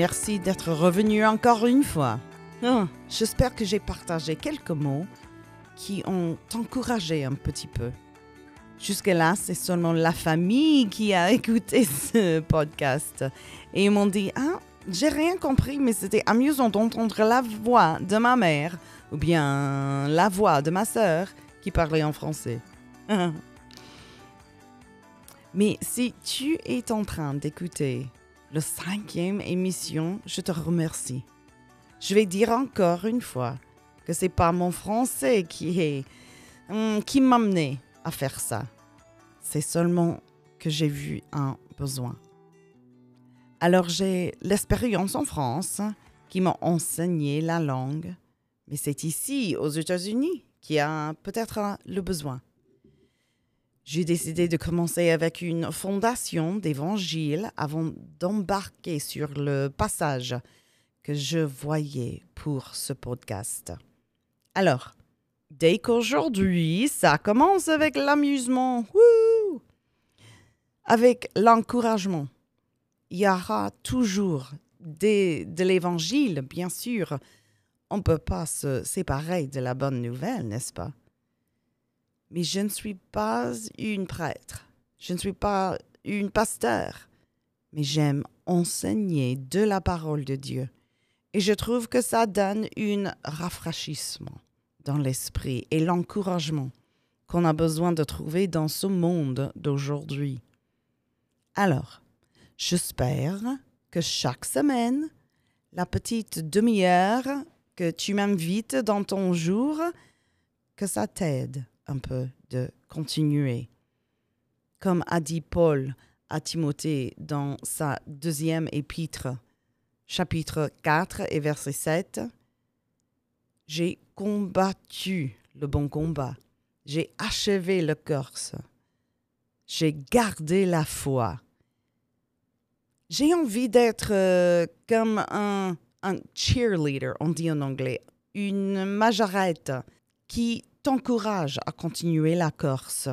Merci d'être revenu encore une fois. Ah, J'espère que j'ai partagé quelques mots qui ont encouragé un petit peu. Jusque-là, c'est seulement la famille qui a écouté ce podcast. Et ils m'ont dit, ah, j'ai rien compris, mais c'était amusant d'entendre la voix de ma mère ou bien la voix de ma sœur qui parlait en français. mais si tu es en train d'écouter le cinquième émission, je te remercie. Je vais dire encore une fois que c'est pas mon français qui est hum, qui m'a amené à faire ça. C'est seulement que j'ai vu un besoin. Alors j'ai l'expérience en France qui m'a enseigné la langue, mais c'est ici, aux États-Unis, qui a peut-être le besoin. J'ai décidé de commencer avec une fondation d'évangile avant d'embarquer sur le passage que je voyais pour ce podcast. Alors, dès qu'aujourd'hui, ça commence avec l'amusement, avec l'encouragement. Il y aura toujours de l'évangile, bien sûr. On ne peut pas se séparer de la bonne nouvelle, n'est-ce pas? Mais je ne suis pas une prêtre, je ne suis pas une pasteur, mais j'aime enseigner de la parole de Dieu. Et je trouve que ça donne un rafraîchissement dans l'esprit et l'encouragement qu'on a besoin de trouver dans ce monde d'aujourd'hui. Alors, j'espère que chaque semaine, la petite demi-heure que tu m'invites dans ton jour, que ça t'aide un peu de continuer. Comme a dit Paul à Timothée dans sa deuxième épître, chapitre 4 et verset 7, J'ai combattu le bon combat, j'ai achevé le corse, j'ai gardé la foi. J'ai envie d'être euh, comme un, un cheerleader, on dit en anglais, une majorette qui t'encourage à continuer la course.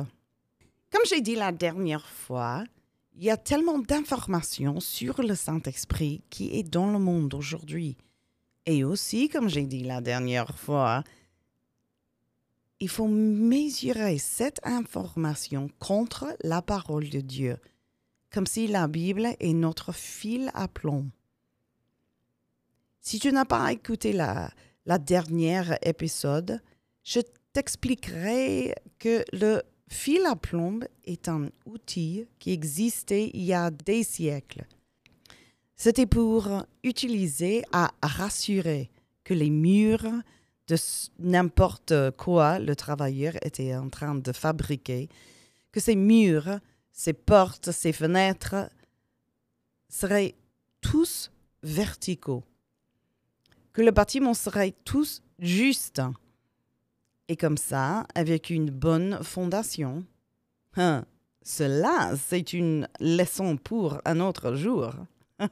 Comme j'ai dit la dernière fois, il y a tellement d'informations sur le Saint-Esprit qui est dans le monde aujourd'hui. Et aussi, comme j'ai dit la dernière fois, il faut mesurer cette information contre la parole de Dieu, comme si la Bible est notre fil à plomb. Si tu n'as pas écouté la, la dernière épisode, je t'expliquerai que le fil à plomb est un outil qui existait il y a des siècles. C'était pour utiliser à rassurer que les murs de n'importe quoi le travailleur était en train de fabriquer, que ces murs, ces portes, ces fenêtres seraient tous verticaux, que le bâtiment serait tous juste et comme ça, avec une bonne fondation, hein, cela, c'est une leçon pour un autre jour.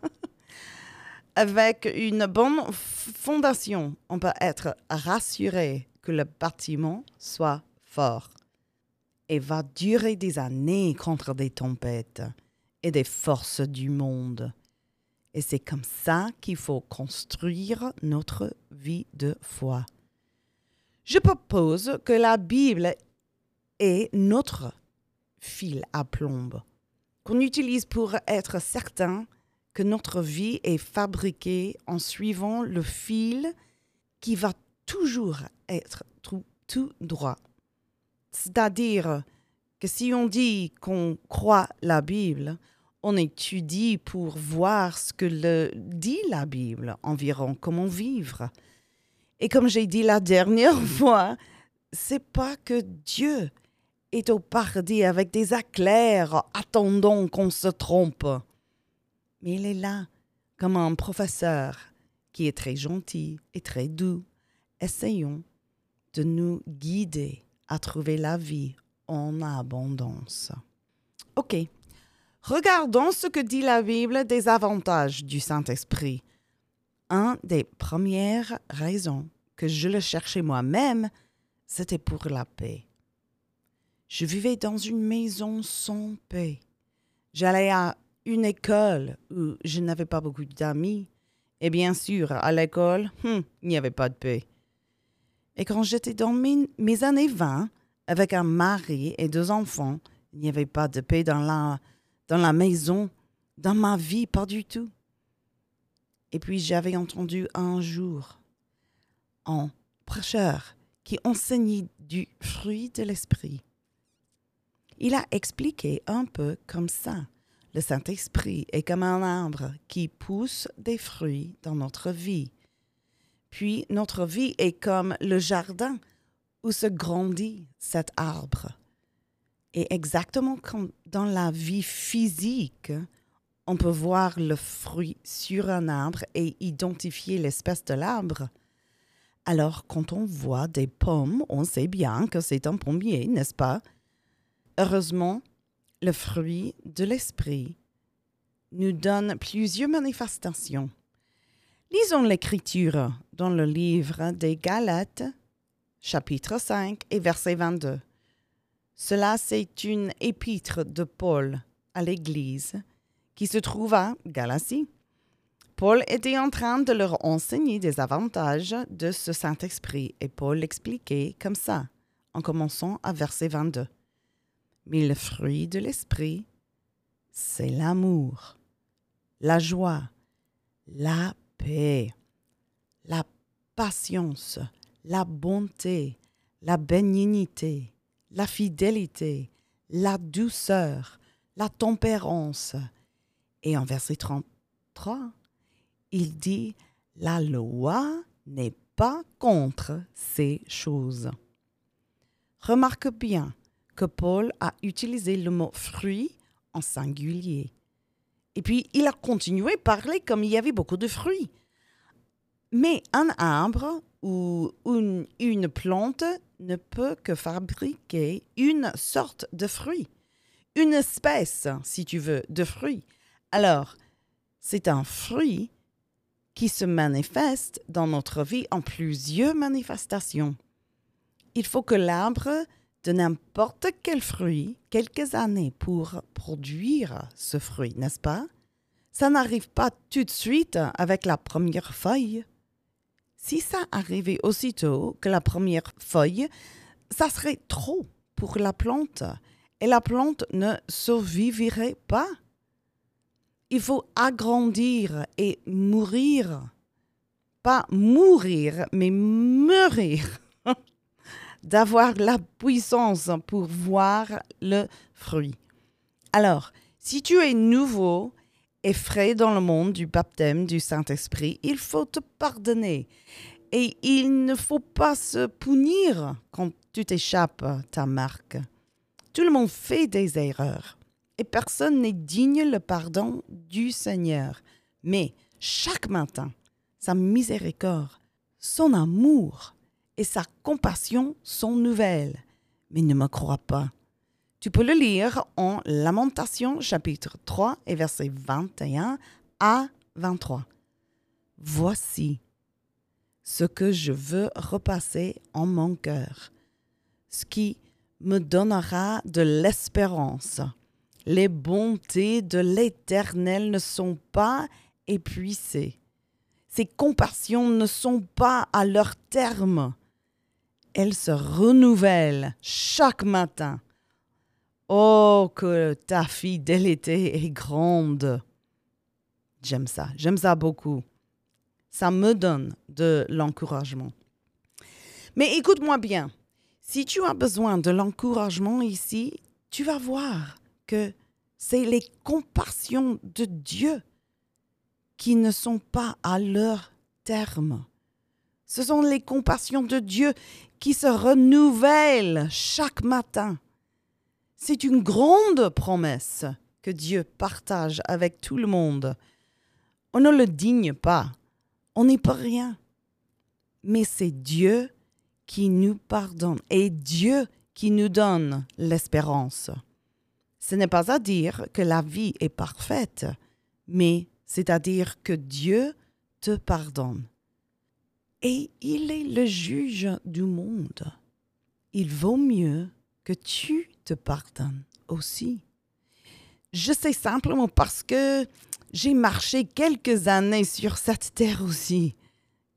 avec une bonne fondation, on peut être rassuré que le bâtiment soit fort et va durer des années contre des tempêtes et des forces du monde. Et c'est comme ça qu'il faut construire notre vie de foi. Je propose que la Bible est notre fil à plomb, qu'on utilise pour être certain que notre vie est fabriquée en suivant le fil qui va toujours être tout, tout droit. C'est-à-dire que si on dit qu'on croit la Bible, on étudie pour voir ce que le, dit la Bible environ, comment vivre. Et comme j'ai dit la dernière fois, c'est pas que Dieu est au paradis avec des éclairs attendant qu'on se trompe. Mais il est là comme un professeur qui est très gentil et très doux. Essayons de nous guider à trouver la vie en abondance. OK. Regardons ce que dit la Bible des avantages du Saint-Esprit un des premières raisons que je le cherchais moi-même, c'était pour la paix. Je vivais dans une maison sans paix. J'allais à une école où je n'avais pas beaucoup d'amis Et bien sûr, à l'école, hum, il n'y avait pas de paix. Et quand j'étais dans mes, mes, années 20, avec un mari et deux enfants, il n'y avait pas de paix dans la, dans la maison, dans ma vie, pas du tout. Et puis j'avais entendu un jour un prêcheur qui enseignait du fruit de l'esprit. Il a expliqué un peu comme ça. Le Saint-Esprit est comme un arbre qui pousse des fruits dans notre vie. Puis notre vie est comme le jardin où se grandit cet arbre. Et exactement comme dans la vie physique, on peut voir le fruit sur un arbre et identifier l'espèce de l'arbre. Alors, quand on voit des pommes, on sait bien que c'est un pommier, n'est-ce pas? Heureusement, le fruit de l'esprit nous donne plusieurs manifestations. Lisons l'Écriture dans le livre des Galates, chapitre 5 et verset 22. Cela, c'est une épître de Paul à l'Église qui se trouve à Galatie. Paul était en train de leur enseigner des avantages de ce Saint-Esprit et Paul l'expliquait comme ça, en commençant à verset 22. Mais le fruit de l'esprit, c'est l'amour, la joie, la paix, la patience, la bonté, la bénignité, la fidélité, la douceur, la tempérance. Et en verset 33, il dit, la loi n'est pas contre ces choses. Remarque bien que Paul a utilisé le mot fruit en singulier. Et puis, il a continué à parler comme il y avait beaucoup de fruits. Mais un arbre ou une, plante ne peut que fabriquer une sorte de fruit, une espèce, si tu veux, de fruit. Alors, c'est un fruit qui se manifeste dans notre vie en plusieurs manifestations. Il faut que l'arbre de n'importe quel fruit quelques années pour produire ce fruit, n'est-ce pas? Ça n'arrive pas tout de suite avec la première feuille. Si ça arrivait aussitôt que la première feuille, ça serait trop pour la plante et la plante ne survivrait pas. Il faut agrandir et mourir. Pas mourir, mais mûrir. D'avoir la puissance pour voir le fruit. Alors, si tu es nouveau et frais dans le monde du baptême du Saint-Esprit, il faut te pardonner. Et il ne faut pas se punir quand tu t'échappes ta marque. Tout le monde fait des erreurs et personne n'est digne le pardon du Seigneur. Mais chaque matin, sa miséricorde, son amour et sa compassion sont nouvelles. Mais ne me crois pas. Tu peux le lire en Lamentation chapitre 3 et versets 21 à 23. Voici ce que je veux repasser en mon cœur, ce qui me donnera de l'espérance les bontés de l'Éternel ne sont pas épuisées. Ses compassions ne sont pas à leur terme. Elles se renouvellent chaque matin. Oh, que ta fidélité est grande. J'aime ça, j'aime ça beaucoup. Ça me donne de l'encouragement. Mais écoute-moi bien, si tu as besoin de l'encouragement ici, tu vas voir que c'est les compassions de Dieu qui ne sont pas à leur terme. Ce sont les compassions de Dieu qui se renouvellent chaque matin. C'est une grande promesse que Dieu partage avec tout le monde. On ne le digne pas, on n'est pas rien. Mais c'est Dieu qui nous pardonne et Dieu qui nous donne l'espérance. Ce n'est pas à dire que la vie est parfaite, mais c'est-à-dire que Dieu te pardonne. Et il est le juge du monde. Il vaut mieux que tu te pardonnes aussi. Je sais simplement parce que j'ai marché quelques années sur cette terre aussi,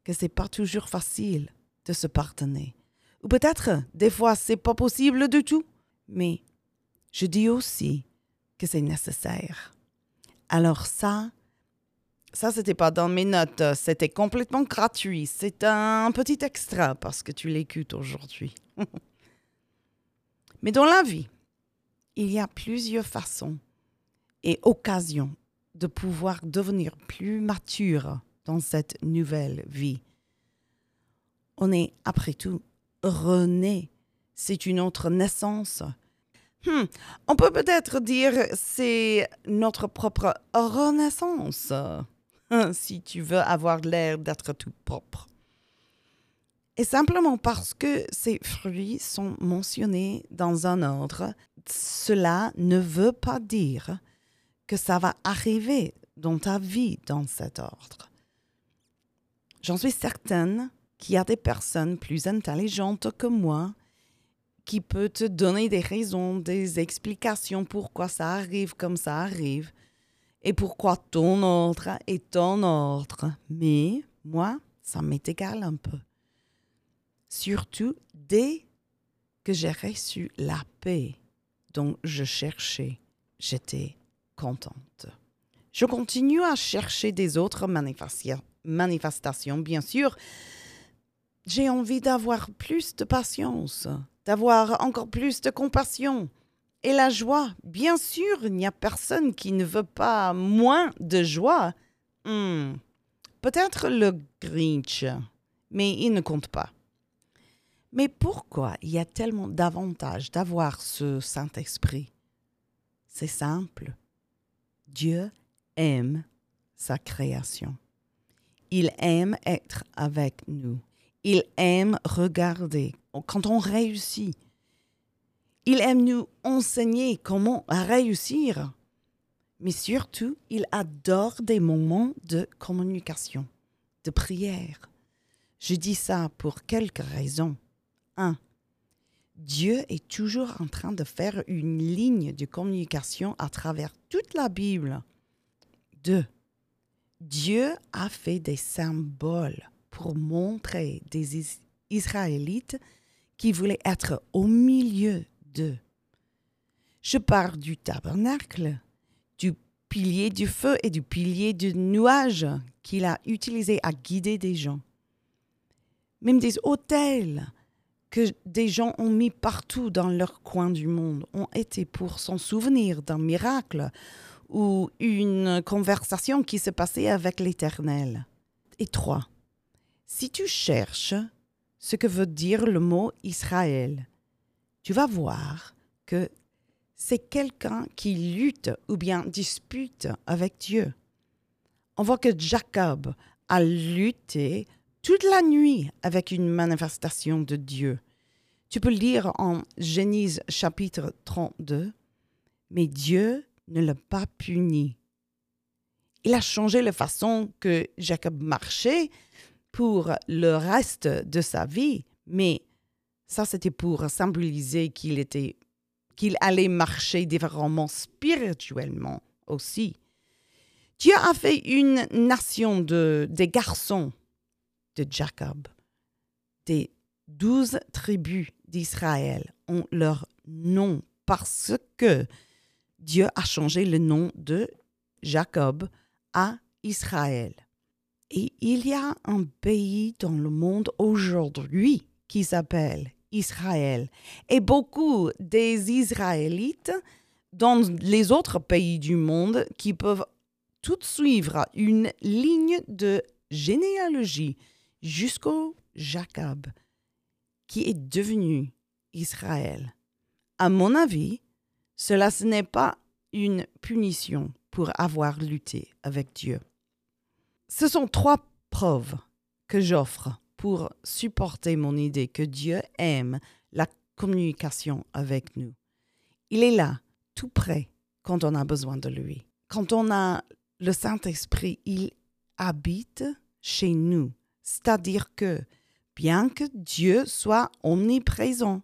que c'est pas toujours facile de se pardonner. Ou peut-être, des fois, c'est pas possible du tout. Mais je dis aussi que c'est nécessaire. Alors ça, ça, c'était pas dans mes notes, c'était complètement gratuit. C'est un petit extra parce que tu l'écoutes aujourd'hui. Mais dans la vie, il y a plusieurs façons et occasions de pouvoir devenir plus mature dans cette nouvelle vie. On est, après tout, rené. C'est une autre naissance. Hmm, on peut peut-être dire c'est notre propre renaissance, si tu veux avoir l'air d'être tout propre. Et simplement parce que ces fruits sont mentionnés dans un ordre, cela ne veut pas dire que ça va arriver dans ta vie dans cet ordre. J'en suis certaine qu'il y a des personnes plus intelligentes que moi qui peuvent te donner des raisons, des explications pourquoi ça arrive comme ça arrive et pourquoi ton ordre est ton ordre. Mais moi, ça m'est égal un peu. Surtout dès que j'ai reçu la paix dont je cherchais, j'étais contente. Je continue à chercher des autres manifestations, bien sûr. J'ai envie d'avoir plus de patience, d'avoir encore plus de compassion. Et la joie, bien sûr, il n'y a personne qui ne veut pas moins de joie. Hmm. Peut-être le Grinch, mais il ne compte pas. Mais pourquoi il y a tellement d'avantages d'avoir ce Saint-Esprit? C'est simple. Dieu aime sa création. Il aime être avec nous. Il aime regarder quand on réussit. Il aime nous enseigner comment réussir. Mais surtout, il adore des moments de communication, de prière. Je dis ça pour quelques raisons. 1. Dieu est toujours en train de faire une ligne de communication à travers toute la Bible. 2. Dieu a fait des symboles pour montrer des Israélites qui voulaient être au milieu d'eux. Je parle du tabernacle, du pilier du feu et du pilier du nuage qu'il a utilisé à guider des gens. Même des hôtels que des gens ont mis partout dans leur coin du monde ont été pour s'en souvenir d'un miracle ou une conversation qui s'est passée avec l'Éternel. Et trois, si tu cherches ce que veut dire le mot Israël, tu vas voir que c'est quelqu'un qui lutte ou bien dispute avec Dieu. On voit que Jacob a lutté toute la nuit avec une manifestation de Dieu. Tu peux lire en Genèse chapitre 32, mais Dieu ne l'a pas puni. Il a changé la façon que Jacob marchait pour le reste de sa vie, mais ça c'était pour symboliser qu'il était qu'il allait marcher différemment spirituellement aussi. Dieu a fait une nation de des garçons de Jacob. Des douze tribus d'Israël ont leur nom parce que Dieu a changé le nom de Jacob à Israël. Et il y a un pays dans le monde aujourd'hui qui s'appelle Israël. Et beaucoup des Israélites dans les autres pays du monde qui peuvent tout suivre une ligne de généalogie jusqu'au Jacob, qui est devenu Israël. À mon avis, cela ce n'est pas une punition pour avoir lutté avec Dieu. Ce sont trois preuves que j'offre pour supporter mon idée que Dieu aime la communication avec nous. Il est là, tout près, quand on a besoin de lui. Quand on a le Saint-Esprit, il habite chez nous. C'est-à-dire que, bien que Dieu soit omniprésent,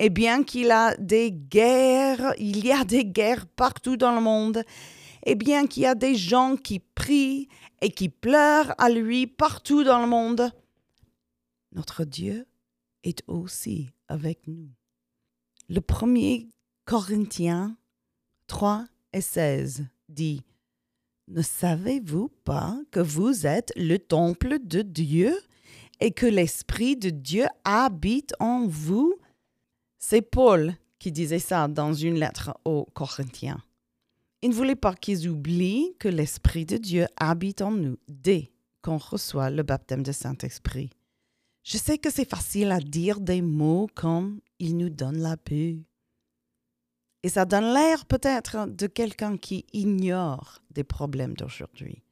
et bien qu'il a des guerres, il y a des guerres partout dans le monde, et bien qu'il y a des gens qui prient et qui pleurent à lui partout dans le monde, notre Dieu est aussi avec nous. Le premier Corinthiens 3 et 16 dit Ne savez-vous pas que vous êtes le temple de Dieu et que l'Esprit de Dieu habite en vous? C'est Paul qui disait ça dans une lettre aux Corinthiens. Il ne voulait pas qu'ils oublient que l'Esprit de Dieu habite en nous dès qu'on reçoit le baptême de Saint-Esprit. Je sais que c'est facile à dire des mots comme il nous donne la paix. Et ça donne l'air peut-être de quelqu'un qui ignore des problèmes d'aujourd'hui.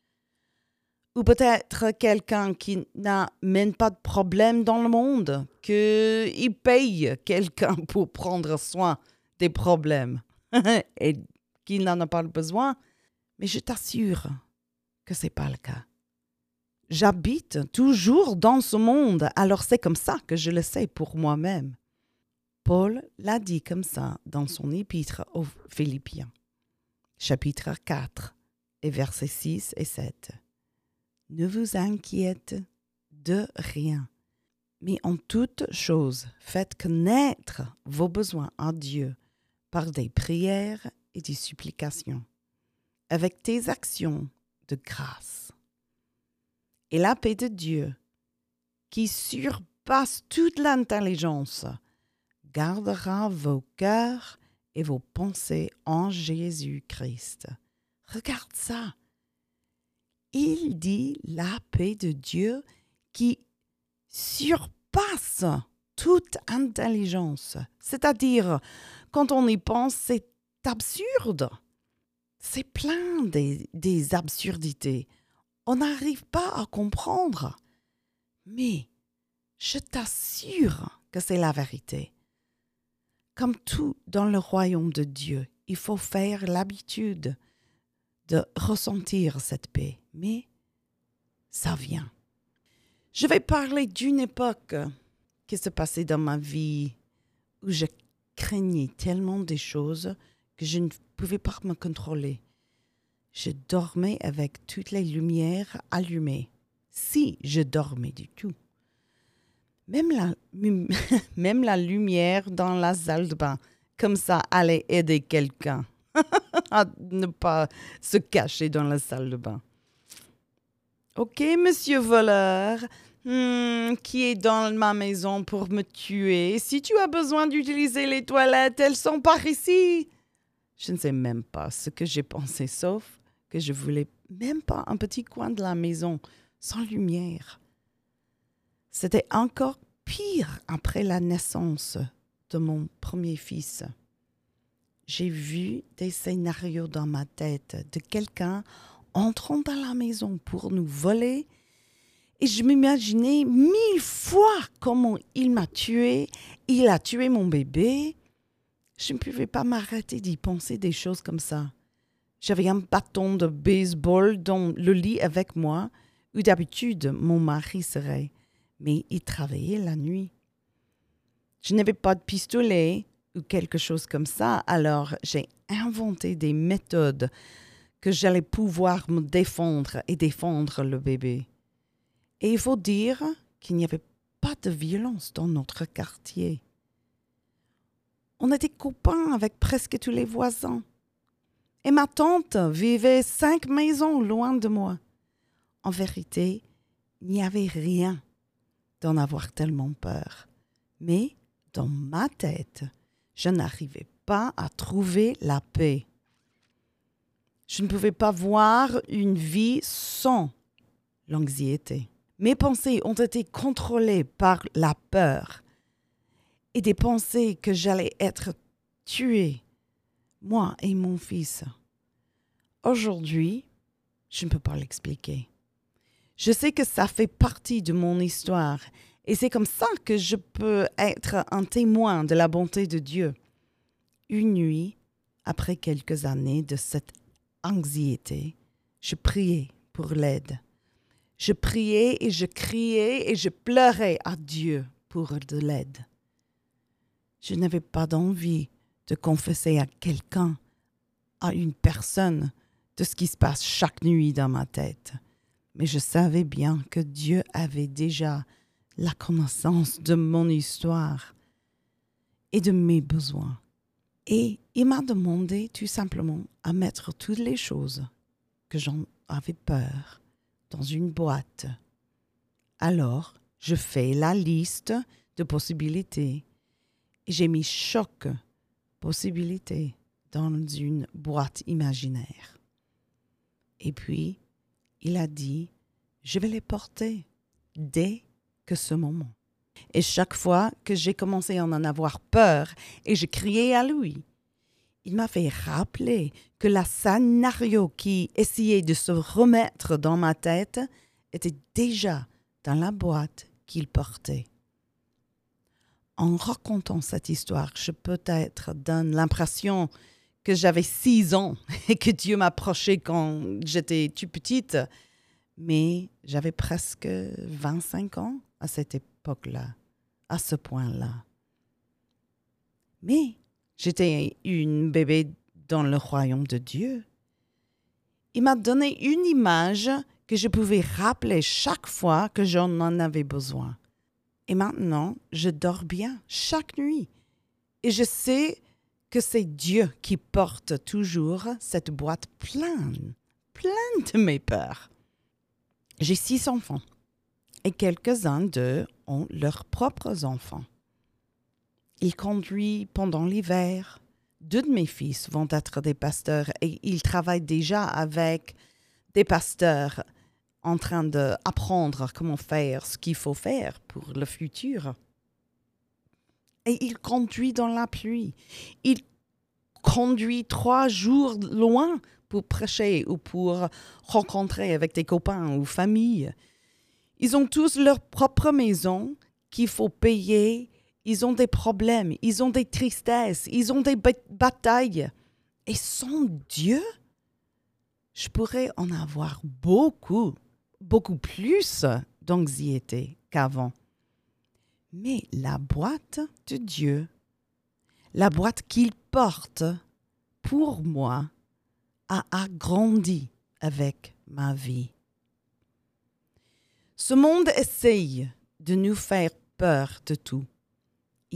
Ou peut-être quelqu'un qui n'a même pas de problème dans le monde, qu'il paye quelqu'un pour prendre soin des problèmes et qu'il n'en a pas besoin. Mais je t'assure que ce n'est pas le cas. J'habite toujours dans ce monde, alors c'est comme ça que je le sais pour moi-même. Paul l'a dit comme ça dans son épître aux Philippiens, chapitre 4 et versets 6 et 7. Ne vous inquiétez de rien, mais en toute chose, faites connaître vos besoins à Dieu par des prières et des supplications, avec des actions de grâce. Et la paix de Dieu, qui surpasse toute l'intelligence, gardera vos cœurs et vos pensées en Jésus-Christ. Regarde ça. Il dit la paix de Dieu qui surpasse toute intelligence. C'est-à-dire, quand on y pense, c'est absurde. C'est plein des, des absurdités. On n'arrive pas à comprendre. Mais je t'assure que c'est la vérité. Comme tout dans le royaume de Dieu, il faut faire l'habitude de ressentir cette paix, mais ça vient. Je vais parler d'une époque qui se passait dans ma vie où je craignais tellement des choses que je ne pouvais pas me contrôler. Je dormais avec toutes les lumières allumées, si je dormais du tout. Même la, même la lumière dans la salle de bain, comme ça allait aider quelqu'un. à ne pas se cacher dans la salle de bain. Ok, monsieur voleur, hmm, qui est dans ma maison pour me tuer? Si tu as besoin d'utiliser les toilettes, elles sont par ici. Je ne sais même pas ce que j'ai pensé, sauf que je voulais même pas un petit coin de la maison sans lumière. C'était encore pire après la naissance de mon premier fils j'ai vu des scénarios dans ma tête de quelqu'un entrant dans la maison pour nous voler. Et je m'imaginais mille fois comment il m'a tué. Il a tué mon bébé. Je ne pouvais pas m'arrêter d'y penser des choses comme ça. J'avais un bâton de baseball dans le lit avec moi, où d'habitude mon mari serait, mais il travaillait la nuit. Je n'avais pas de pistolet, ou quelque chose comme ça, alors j'ai inventé des méthodes que j'allais pouvoir me défendre et défendre le bébé. Et il faut dire qu'il n'y avait pas de violence dans notre quartier. On était copains avec presque tous les voisins. Et ma tante vivait cinq maisons loin de moi. En vérité, il n'y avait rien d'en avoir tellement peur. Mais dans ma tête, je n'arrivais pas à trouver la paix. Je ne pouvais pas voir une vie sans l'anxiété. Mes pensées ont été contrôlées par la peur et des pensées que j'allais être tuée, moi et mon fils. Aujourd'hui, je ne peux pas l'expliquer. Je sais que ça fait partie de mon histoire et c'est comme ça que je peux être un témoin de la bonté de Dieu. Une nuit, après quelques années de cette anxiété, je priais pour l'aide. Je priais et je criais et je pleurais à Dieu pour de l'aide. Je n'avais pas d'envie de confesser à quelqu'un, à une personne, de ce qui se passe chaque nuit dans ma tête. Mais je savais bien que Dieu avait déjà la connaissance de mon histoire et de mes besoins. Et il m'a demandé tout simplement à mettre toutes les choses que j'en avais peur dans une boîte. Alors, je fais la liste de possibilités j'ai mis chaque possibilité dans une boîte imaginaire. Et puis, il a dit, je vais les porter dès que ce moment. Et chaque fois que j'ai commencé à en avoir peur et je criais à lui, il m'a fait rappeler que la scénario qui essayait de se remettre dans ma tête était déjà dans la boîte qu'il portait. En racontant cette histoire, je peut-être donne l'impression que j'avais six ans et que Dieu m'approchait quand j'étais toute petite, mais j'avais presque 25 ans à cette époque-là, à ce point-là. Mais j'étais une bébé dans le royaume de Dieu. Il m'a donné une image que je pouvais rappeler chaque fois que j'en en avais besoin. Et maintenant, je dors bien chaque nuit. Et je sais que c'est Dieu qui porte toujours cette boîte pleine, pleine de mes peurs. J'ai six enfants et quelques-uns d'eux ont leurs propres enfants. Ils conduisent pendant l'hiver. Deux de mes fils vont être des pasteurs et ils travaillent déjà avec des pasteurs en train d'apprendre comment faire ce qu'il faut faire pour le futur. Et il conduit dans la pluie. Il conduit trois jours loin pour prêcher ou pour rencontrer avec des copains ou familles. Ils ont tous leur propre maison qu'il faut payer. Ils ont des problèmes, ils ont des tristesses, ils ont des batailles. Et sans Dieu, je pourrais en avoir beaucoup beaucoup plus d'anxiété qu'avant. Mais la boîte de Dieu, la boîte qu'il porte pour moi, a agrandi avec ma vie. Ce monde essaye de nous faire peur de tout.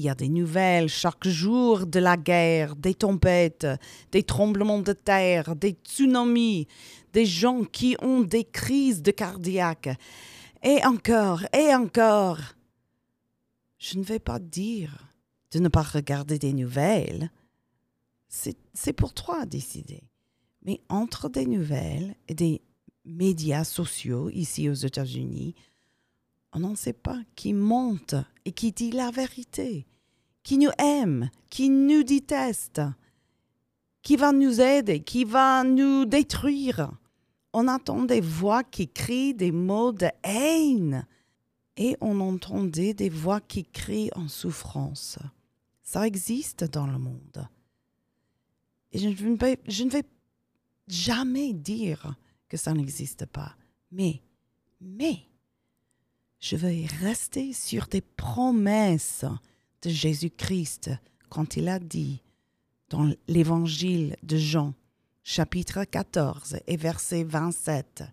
Il y a des nouvelles chaque jour de la guerre, des tempêtes, des tremblements de terre, des tsunamis, des gens qui ont des crises de cardiaque. Et encore, et encore. Je ne vais pas dire de ne pas regarder des nouvelles. C'est pour toi à décider. Mais entre des nouvelles et des médias sociaux ici aux États-Unis, on n'en sait pas qui monte et qui dit la vérité, qui nous aime, qui nous déteste, qui va nous aider, qui va nous détruire on entend des voix qui crient des mots de haine et on entendait des voix qui crient en souffrance. Ça existe dans le monde. Et je ne vais, je ne vais jamais dire que ça n'existe pas. Mais, mais, je vais rester sur des promesses de Jésus-Christ quand il a dit dans l'évangile de Jean chapitre 14 et verset 27.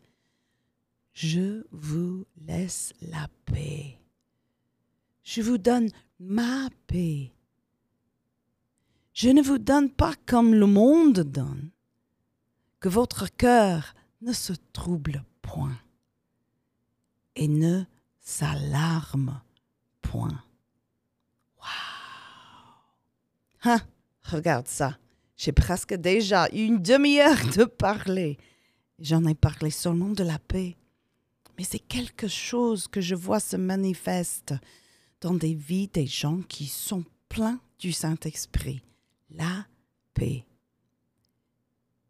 Je vous laisse la paix. Je vous donne ma paix. Je ne vous donne pas comme le monde donne. Que votre cœur ne se trouble point et ne s'alarme point. Waouh! Hein, regarde ça. J'ai presque déjà une demi-heure de parler. J'en ai parlé seulement de la paix. Mais c'est quelque chose que je vois se manifeste dans des vies des gens qui sont pleins du Saint-Esprit. La paix.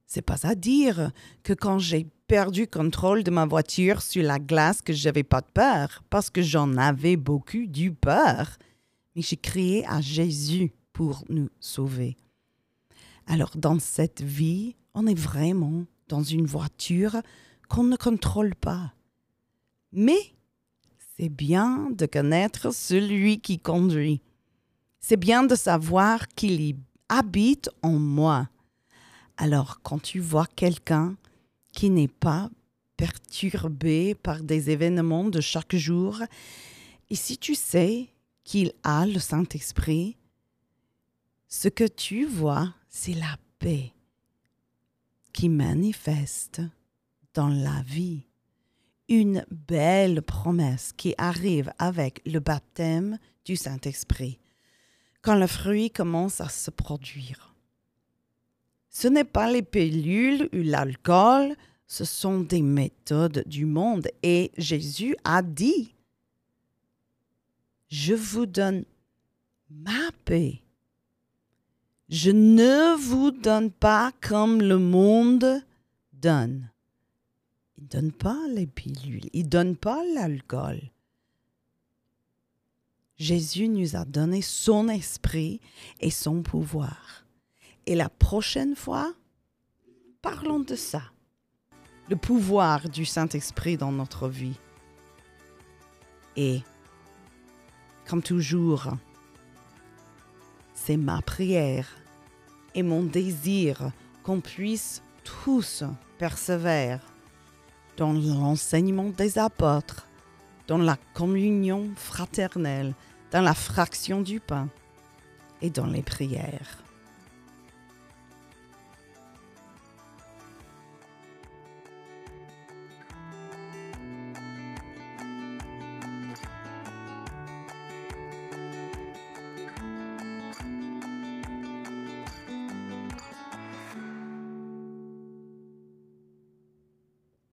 C'est pas à dire que quand j'ai perdu contrôle de ma voiture sur la glace que j'avais pas de peur, parce que j'en avais beaucoup du peur. Mais j'ai crié à Jésus pour nous sauver. Alors dans cette vie, on est vraiment dans une voiture qu'on ne contrôle pas. Mais c'est bien de connaître celui qui conduit. C'est bien de savoir qu'il habite en moi. Alors quand tu vois quelqu'un qui n'est pas perturbé par des événements de chaque jour. Et si tu sais qu'il a le Saint-Esprit, ce que tu vois, c'est la paix qui manifeste dans la vie. Une belle promesse qui arrive avec le baptême du Saint-Esprit, quand le fruit commence à se produire. Ce n'est pas les pilules ou l'alcool, ce sont des méthodes du monde. Et Jésus a dit, je vous donne ma paix. Je ne vous donne pas comme le monde donne. Il ne donne pas les pilules, il ne donne pas l'alcool. Jésus nous a donné son esprit et son pouvoir. Et la prochaine fois, parlons de ça. Le pouvoir du Saint-Esprit dans notre vie. Et, comme toujours, c'est ma prière et mon désir qu'on puisse tous persévérer dans l'enseignement des apôtres, dans la communion fraternelle, dans la fraction du pain et dans les prières.